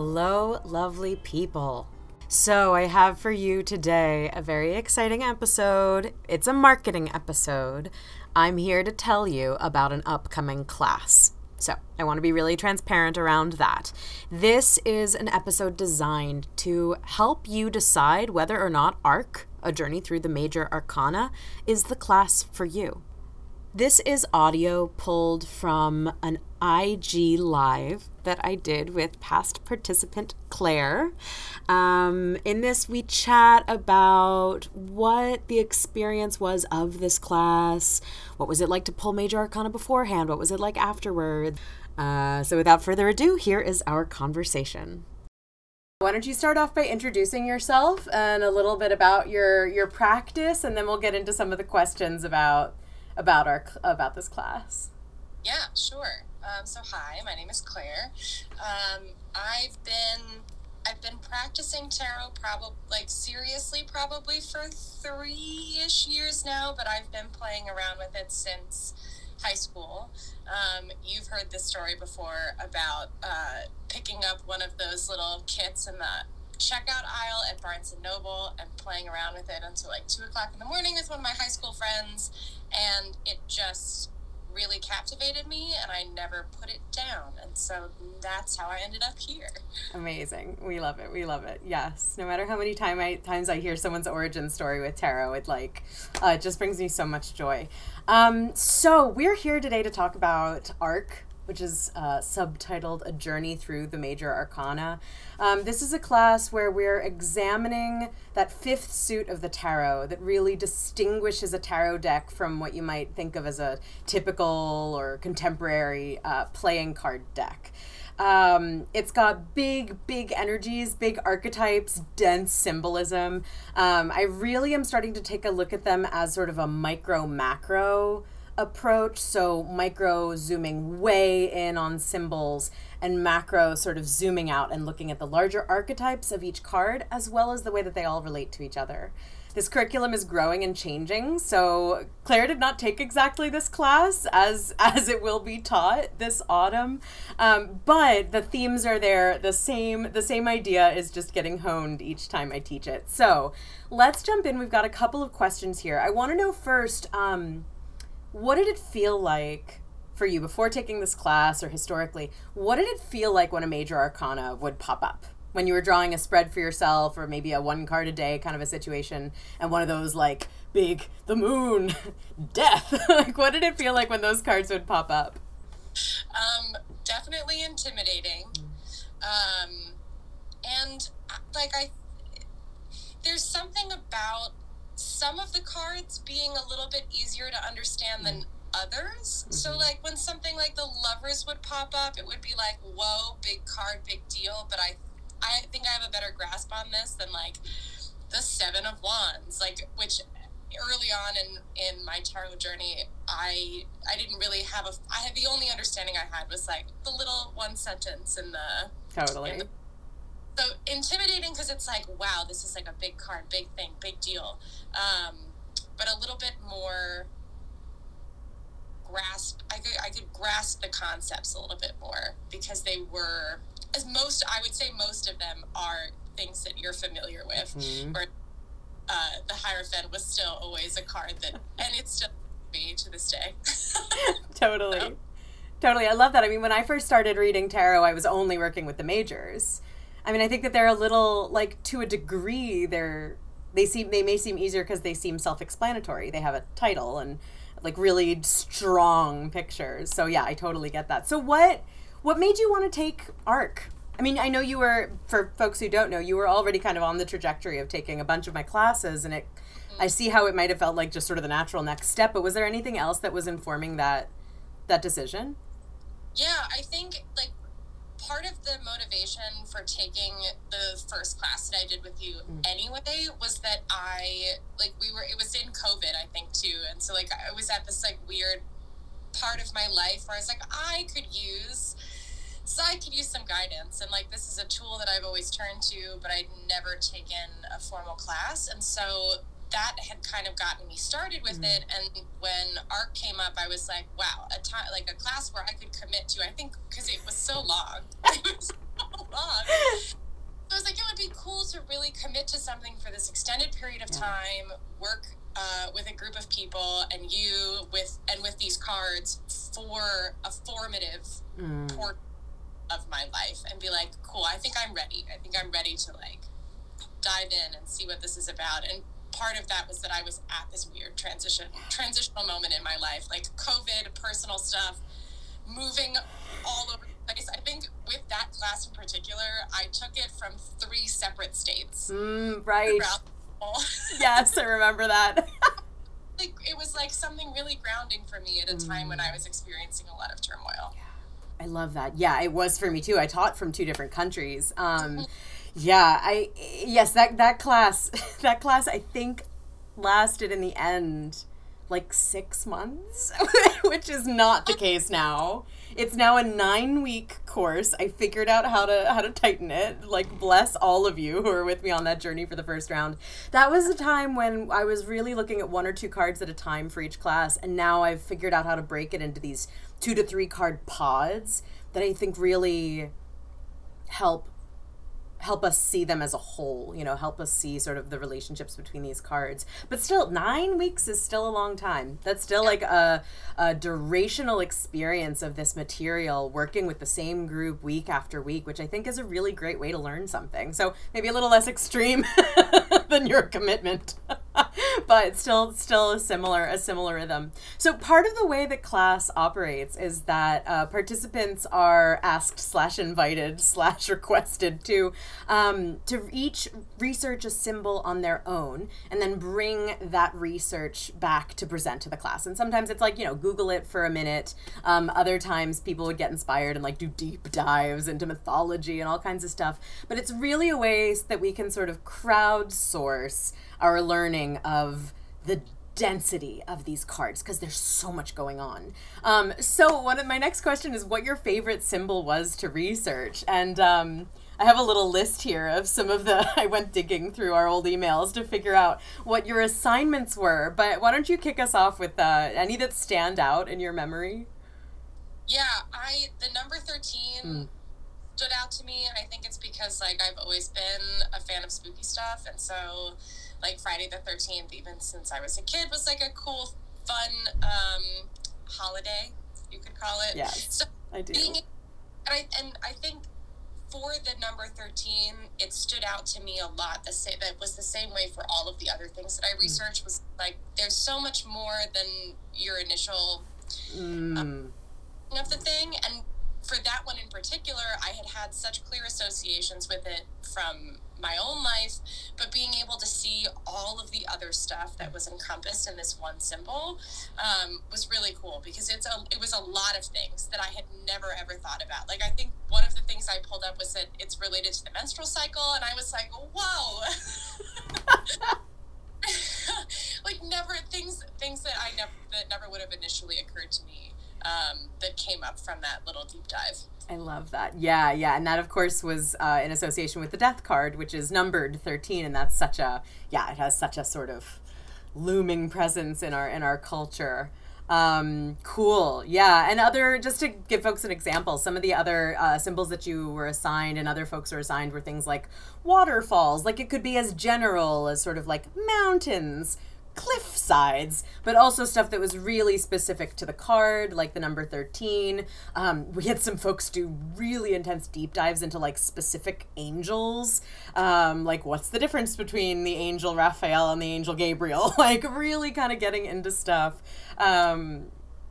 Hello, lovely people. So, I have for you today a very exciting episode. It's a marketing episode. I'm here to tell you about an upcoming class. So, I want to be really transparent around that. This is an episode designed to help you decide whether or not ARC, a journey through the major arcana, is the class for you. This is audio pulled from an IG live that I did with past participant Claire. Um, in this, we chat about what the experience was of this class. What was it like to pull Major Arcana beforehand? What was it like afterward? Uh, so, without further ado, here is our conversation. Why don't you start off by introducing yourself and a little bit about your your practice, and then we'll get into some of the questions about about our about this class. Yeah, sure. Um, so hi, my name is Claire. Um, I've been I've been practicing tarot probably like seriously probably for three ish years now, but I've been playing around with it since high school. Um, you've heard this story before about uh, picking up one of those little kits in the checkout aisle at Barnes and Noble and playing around with it until like two o'clock in the morning with one of my high school friends, and it just really captivated me and I never put it down. And so that's how I ended up here. Amazing. We love it. We love it. Yes. No matter how many time I, times I hear someone's origin story with tarot, it like uh, just brings me so much joy. Um, so we're here today to talk about ARC, which is uh, subtitled A Journey Through the Major Arcana. Um, this is a class where we're examining that fifth suit of the tarot that really distinguishes a tarot deck from what you might think of as a typical or contemporary uh, playing card deck. Um, it's got big, big energies, big archetypes, dense symbolism. Um, I really am starting to take a look at them as sort of a micro macro approach. So, micro zooming way in on symbols, and macro sort of zooming out and looking at the larger archetypes of each card, as well as the way that they all relate to each other. This curriculum is growing and changing, so Claire did not take exactly this class as as it will be taught this autumn, um, but the themes are there. The same the same idea is just getting honed each time I teach it. So let's jump in. We've got a couple of questions here. I want to know first. Um, what did it feel like for you before taking this class or historically? What did it feel like when a major arcana would pop up? When you were drawing a spread for yourself or maybe a one card a day kind of a situation and one of those like big the moon death like what did it feel like when those cards would pop up um definitely intimidating um and like i there's something about some of the cards being a little bit easier to understand than others. Mm-hmm. So like when something like the lovers would pop up, it would be like, whoa, big card, big deal. But I I think I have a better grasp on this than like the seven of wands, like which early on in in my tarot journey i i didn't really have a i had the only understanding i had was like the little one sentence in the totally in the, so intimidating because it's like wow this is like a big card big thing big deal. Um, but a little bit more grasp I could I could grasp the concepts a little bit more because they were as most I would say most of them are things that you're familiar with mm-hmm. or uh, the Hierophant was still always a card that and it's still me to this day. Totally. So. totally. I love that. I mean when I first started reading tarot I was only working with the majors I mean I think that they're a little like to a degree they're they seem they may seem easier because they seem self-explanatory they have a title and like really strong pictures. So yeah, I totally get that. So what what made you want to take ARC? I mean, I know you were for folks who don't know, you were already kind of on the trajectory of taking a bunch of my classes and it I mm. see how it might have felt like just sort of the natural next step, but was there anything else that was informing that that decision? Yeah, I think like part of the motivation for taking the first class that I did with you mm. anyway was that I like we were it was in COVID I think too. And so like I was at this like weird part of my life where I was like I could use so I could use some guidance. And like this is a tool that I've always turned to but I'd never taken a formal class. And so that had kind of gotten me started with mm-hmm. it. And when ARC came up, I was like, wow, a time like a class where I could commit to. I think because it was so long. it was so long. So I was like, it would be cool to really commit to something for this extended period of time, work uh, with a group of people, and you with and with these cards for a formative Mm. port of my life, and be like, cool. I think I'm ready. I think I'm ready to like dive in and see what this is about. And part of that was that I was at this weird transition transitional moment in my life, like COVID, personal stuff, moving all over the place. I think with that class in particular, I took it from three separate states. Mm, right. throughout the whole- Yes, I remember that. like it was like something really grounding for me at a time when I was experiencing a lot of turmoil. I love that. Yeah, it was for me too. I taught from two different countries. Um, yeah, I yes that that class that class I think lasted in the end like six months, which is not the case now. It's now a nine week course. I figured out how to how to tighten it. Like bless all of you who are with me on that journey for the first round. That was a time when I was really looking at one or two cards at a time for each class, and now I've figured out how to break it into these two to three card pods that I think really help help us see them as a whole you know help us see sort of the relationships between these cards. But still nine weeks is still a long time. That's still like a, a durational experience of this material working with the same group week after week which i think is a really great way to learn something. So maybe a little less extreme than your commitment but still still a similar a similar rhythm. So part of the way that class operates is that uh, participants are asked slash invited slash requested to um, to each research a symbol on their own and then bring that research back to present to the class. And sometimes it's like you know google it for a minute. Um, other times people would get inspired and like do deep dives into mythology and all kinds of stuff. But it's really a way that we can sort of crowdsource our learning of the density of these cards because there's so much going on. Um, so one of my next question is what your favorite symbol was to research, and um, I have a little list here of some of the. I went digging through our old emails to figure out what your assignments were. But why don't you kick us off with uh, any that stand out in your memory? Yeah, I the number thirteen Mm. stood out to me, and I think it's because like I've always been a fan of spooky stuff, and so like Friday the Thirteenth, even since I was a kid, was like a cool, fun um, holiday, you could call it. Yes. So I do. being and I and I think for the number thirteen, it stood out to me a lot. The same that was the same way for all of the other things that I researched. Was like there's so much more than your initial Mm. of the thing and for that one in particular i had had such clear associations with it from my own life but being able to see all of the other stuff that was encompassed in this one symbol um, was really cool because it's a it was a lot of things that i had never ever thought about like i think one of the things i pulled up was that it's related to the menstrual cycle and i was like whoa like never things things that I never that never would have initially occurred to me um, that came up from that little deep dive. I love that. Yeah, yeah. And that, of course, was uh, in association with the death card, which is numbered 13. And that's such a, yeah, it has such a sort of looming presence in our, in our culture. Um, cool. Yeah. And other, just to give folks an example, some of the other uh, symbols that you were assigned and other folks were assigned were things like waterfalls. Like it could be as general as sort of like mountains, cliff sides, but also stuff that was really specific to the card, like the number 13. Um, we had some folks do really intense deep dives into like specific angels. Um, like, what's the difference between the angel Raphael and the angel Gabriel? like, really kind of getting into stuff. Um,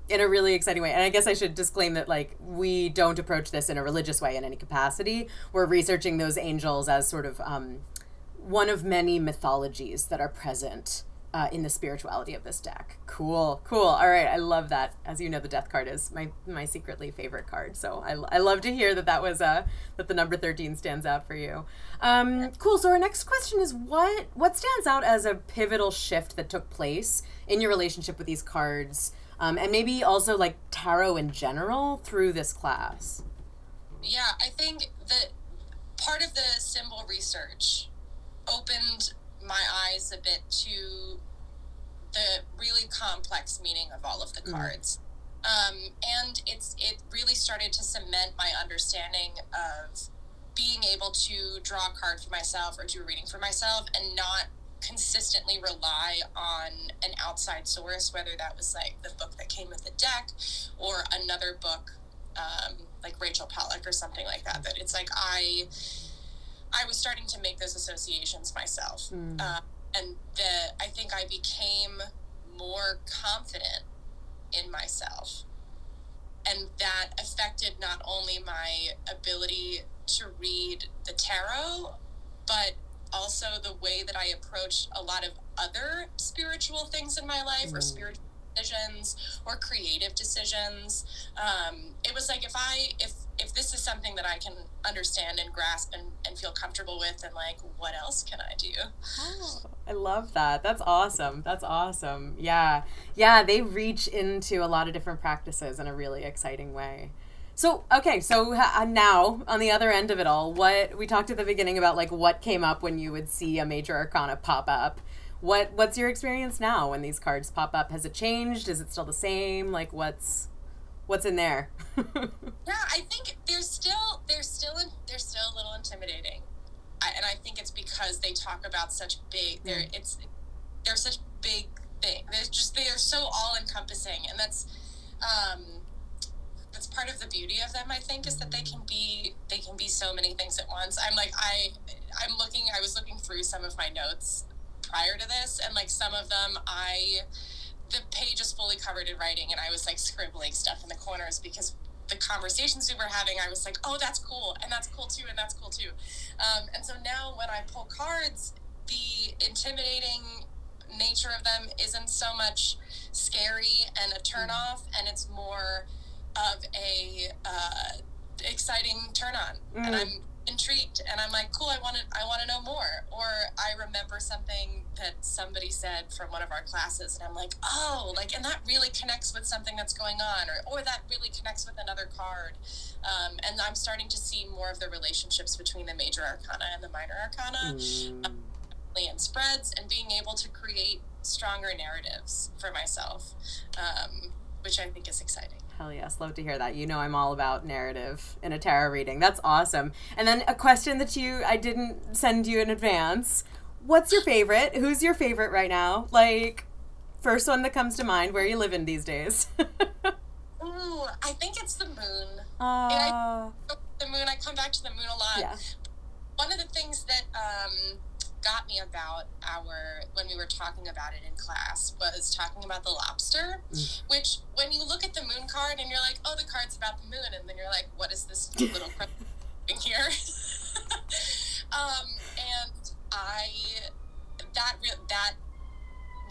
in a really exciting way. And I guess I should disclaim that like we don't approach this in a religious way in any capacity. We're researching those angels as sort of um, one of many mythologies that are present uh, in the spirituality of this deck. Cool, cool. All right, I love that. As you know, the death card is my my secretly favorite card. So I, I love to hear that that was uh that the number thirteen stands out for you. Um, cool. So our next question is what what stands out as a pivotal shift that took place in your relationship with these cards, um, and maybe also like tarot in general through this class. Yeah, I think that part of the symbol research opened my eyes a bit to the really complex meaning of all of the cards. Um, and it's it really started to cement my understanding of being able to draw a card for myself or do a reading for myself and not consistently rely on an outside source, whether that was like the book that came with the deck or another book um, like Rachel Pollack or something like that. That it's like I I was starting to make those associations myself, mm. uh, and the I think I became more confident in myself, and that affected not only my ability to read the tarot, but also the way that I approached a lot of other spiritual things in my life mm. or spiritual decisions or creative decisions. Um, it was like if I if if this is something that I can understand and grasp and, and feel comfortable with, and like what else can I do? Oh, I love that. That's awesome. That's awesome. Yeah, yeah. They reach into a lot of different practices in a really exciting way. So okay, so uh, now on the other end of it all, what we talked at the beginning about, like what came up when you would see a major arcana pop up. What what's your experience now when these cards pop up? Has it changed? Is it still the same? Like what's what's in there? yeah, I think they're still they're still in, they're still a little intimidating, I, and I think it's because they talk about such big. They're mm. it's they're such big thing. They're just they are so all encompassing, and that's. Um, that's part of the beauty of them i think is that they can be they can be so many things at once i'm like i i'm looking i was looking through some of my notes prior to this and like some of them i the page is fully covered in writing and i was like scribbling stuff in the corners because the conversations we were having i was like oh that's cool and that's cool too and that's cool too um, and so now when i pull cards the intimidating nature of them isn't so much scary and a turnoff and it's more of a uh, exciting turn on, mm. and I'm intrigued, and I'm like, cool, I want to, I want to know more. Or I remember something that somebody said from one of our classes, and I'm like, oh, like, and that really connects with something that's going on, or or that really connects with another card, um, and I'm starting to see more of the relationships between the major arcana and the minor arcana. Mm. Um, and spreads and being able to create stronger narratives for myself um, which i think is exciting Hell yes, love to hear that. You know I'm all about narrative in a tarot reading. That's awesome. And then a question that you I didn't send you in advance. What's your favorite? Who's your favorite right now? Like first one that comes to mind, where you living these days? Ooh, I think it's the moon. Uh, I, the moon, I come back to the moon a lot. Yeah. One of the things that um, got me about ARC when we were talking about it in class was talking about the lobster mm. which when you look at the moon card and you're like oh the card's about the moon and then you're like what is this little thing here? Um, and i that re- that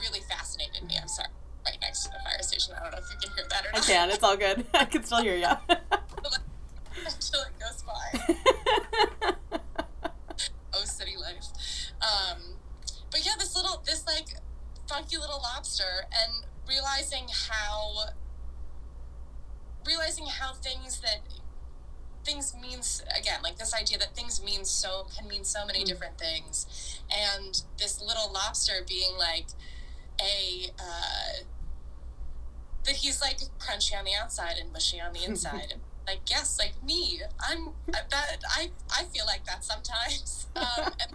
really fascinated me. I'm sorry right next to the fire station. I don't know if you can hear that or not. i can. It's all good. I can still hear you until it goes by oh city life um, but yeah, this little, this like funky little lobster, and realizing how, realizing how things that things means again like this idea that things mean so can mean so many mm. different things. And this little lobster being like a uh, that he's like crunchy on the outside and mushy on the inside. Like yes like me i'm that i i feel like that sometimes. Um, and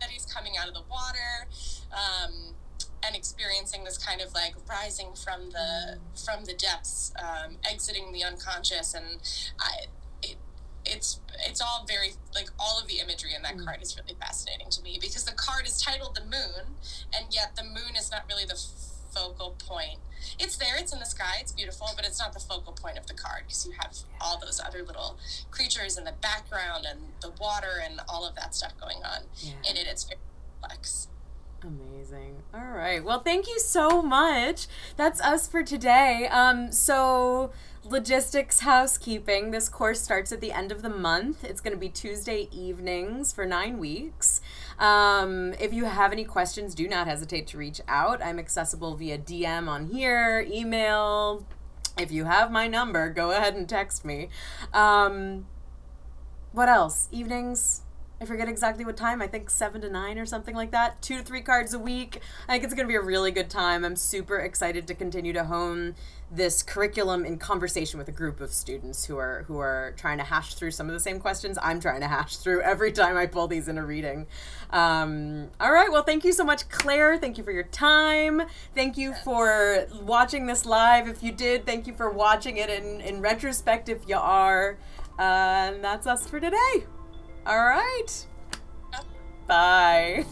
that he's coming out of the water. Um, and experiencing this kind of like rising from the from the depths, um, exiting the unconscious, and I, it, it's it's all very like all of the imagery in that mm. card is really fascinating to me because the card is titled the moon, and yet the moon is not really the focal point. It's there, it's in the sky, it's beautiful, but it's not the focal point of the card because you have all those other little creatures in the background and the water and all of that stuff going on yeah. in it. It's very complex. Amazing. All right. Well, thank you so much. That's us for today. Um, so logistics housekeeping. This course starts at the end of the month. It's going to be Tuesday evenings for nine weeks. Um, if you have any questions, do not hesitate to reach out. I'm accessible via DM on here, email. If you have my number, go ahead and text me. Um, what else? Evenings? I forget exactly what time. I think seven to nine or something like that. Two to three cards a week. I think it's going to be a really good time. I'm super excited to continue to hone this curriculum in conversation with a group of students who are who are trying to hash through some of the same questions I'm trying to hash through every time I pull these in a reading. Um, all right, well, thank you so much, Claire. Thank you for your time. Thank you for watching this live. If you did, thank you for watching it in in retrospect. If you are, uh, and that's us for today. All right. Bye.